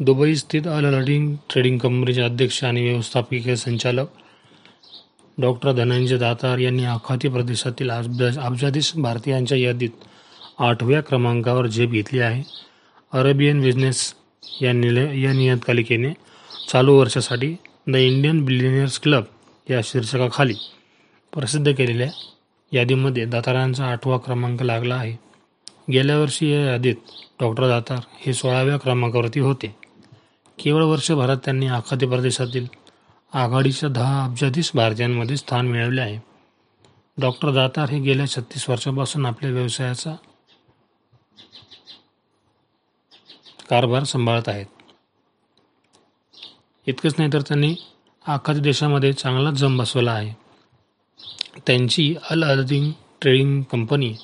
Dubai स्थित अल Aladdin trading कंपनीचे अध्यक्ष आणि व्यवस्थापकीय संचालक डॉक्टर धनंजय दातार यांनी आखाती प्रदेशातील अब्जाधीश भारतीयांच्या यादीत आठव्या क्रमांकावर झेप घेतली आहे. अरेबियन बिझनेस या निलय या नियतकालिकेने चालू वर्षासाठी द इंडियन बिलिनियर्स क्लब या शीर्षकाखाली प्रसिद्ध केलेल्या यादीमध्ये दातारांचा आठवा क्रमांक लागला आहे. गेल्या वर्षी या यादीत डॉक्टर दातार हे सोळाव्या क्रमांकावरती होते. केवळ वर्षभरात त्यांनी आखाती प्रदेशातील आघाडीच्या दहा अब्जाधीश भारतीयांमध्ये स्थान मिळवले आहे. डॉक्टर दातार हे गेल्या छत्तीस वर्षापासून आपल्या व्यवसायाचा कारभार सांभाळत आहेत. इतकंच नाही तर त्यांनी आखाती देशामध्ये चांगलाच जम बसवला आहे. त्यांची अल अदीन ट्रेडिंग कंपनी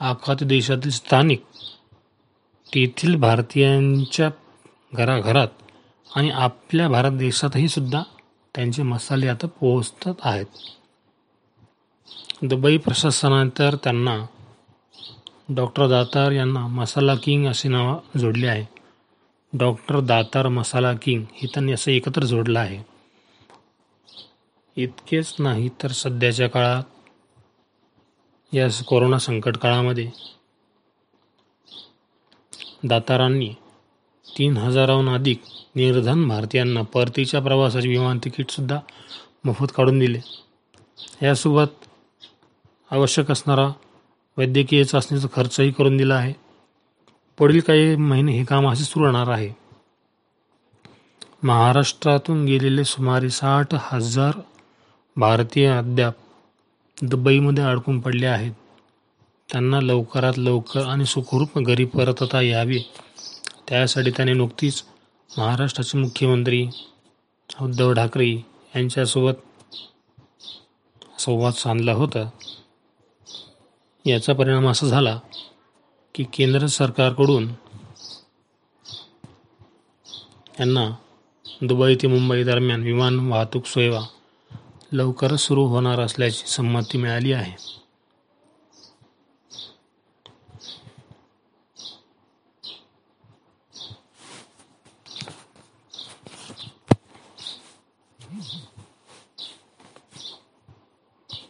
आखाती देशातील स्थानिक तेथील भारतीयांच्या घराघरात आणि आपल्या भारत देशातही सुद्धा त्यांचे मसाले आता पोहोचतात आहेत. दुबई प्रशासनाने तर त्यांना डॉक्टर दातार यांना मसाला किंग असे नाव जोडले आहे. डॉक्टर दातार मसाला किंग हे त्यांनी असं एकत्र जोडलं आहे. इतकेच नाही तर सध्याच्या काळात या कोरोना संकट काळामध्ये दातारांनी तीन हजाराहून अधिक निर्धन भारतीयांना परतीच्या प्रवासाचे विमान तिकीटसुद्धा मोफत काढून दिले. यासोबत आवश्यक असणारा वैद्यकीय चाचणीचा खर्चही करून दिला आहे. पुढील काही महिने हे काम असे सुरू राहणार आहे. महाराष्ट्रातून गेलेले सुमारे साठ हजार भारतीय अद्याप दुबईमध्ये अडकून पडले आहेत. त्यांना लवकरात लवकर आणि सुखरूप घरी परतता यावी त्यासाठी त्याने नुकतीच महाराष्ट्राचे मुख्यमंत्री उद्धव ठाकरे यांच्यासोबत संवाद साधला होता. याचा परिणाम असा झाला की केंद्र सरकारकडून यांना दुबई ते मुंबई दरम्यान विमान वाहतूक सेवा लवकरच सुरू होणार असल्याची संमती मिळाली आहे.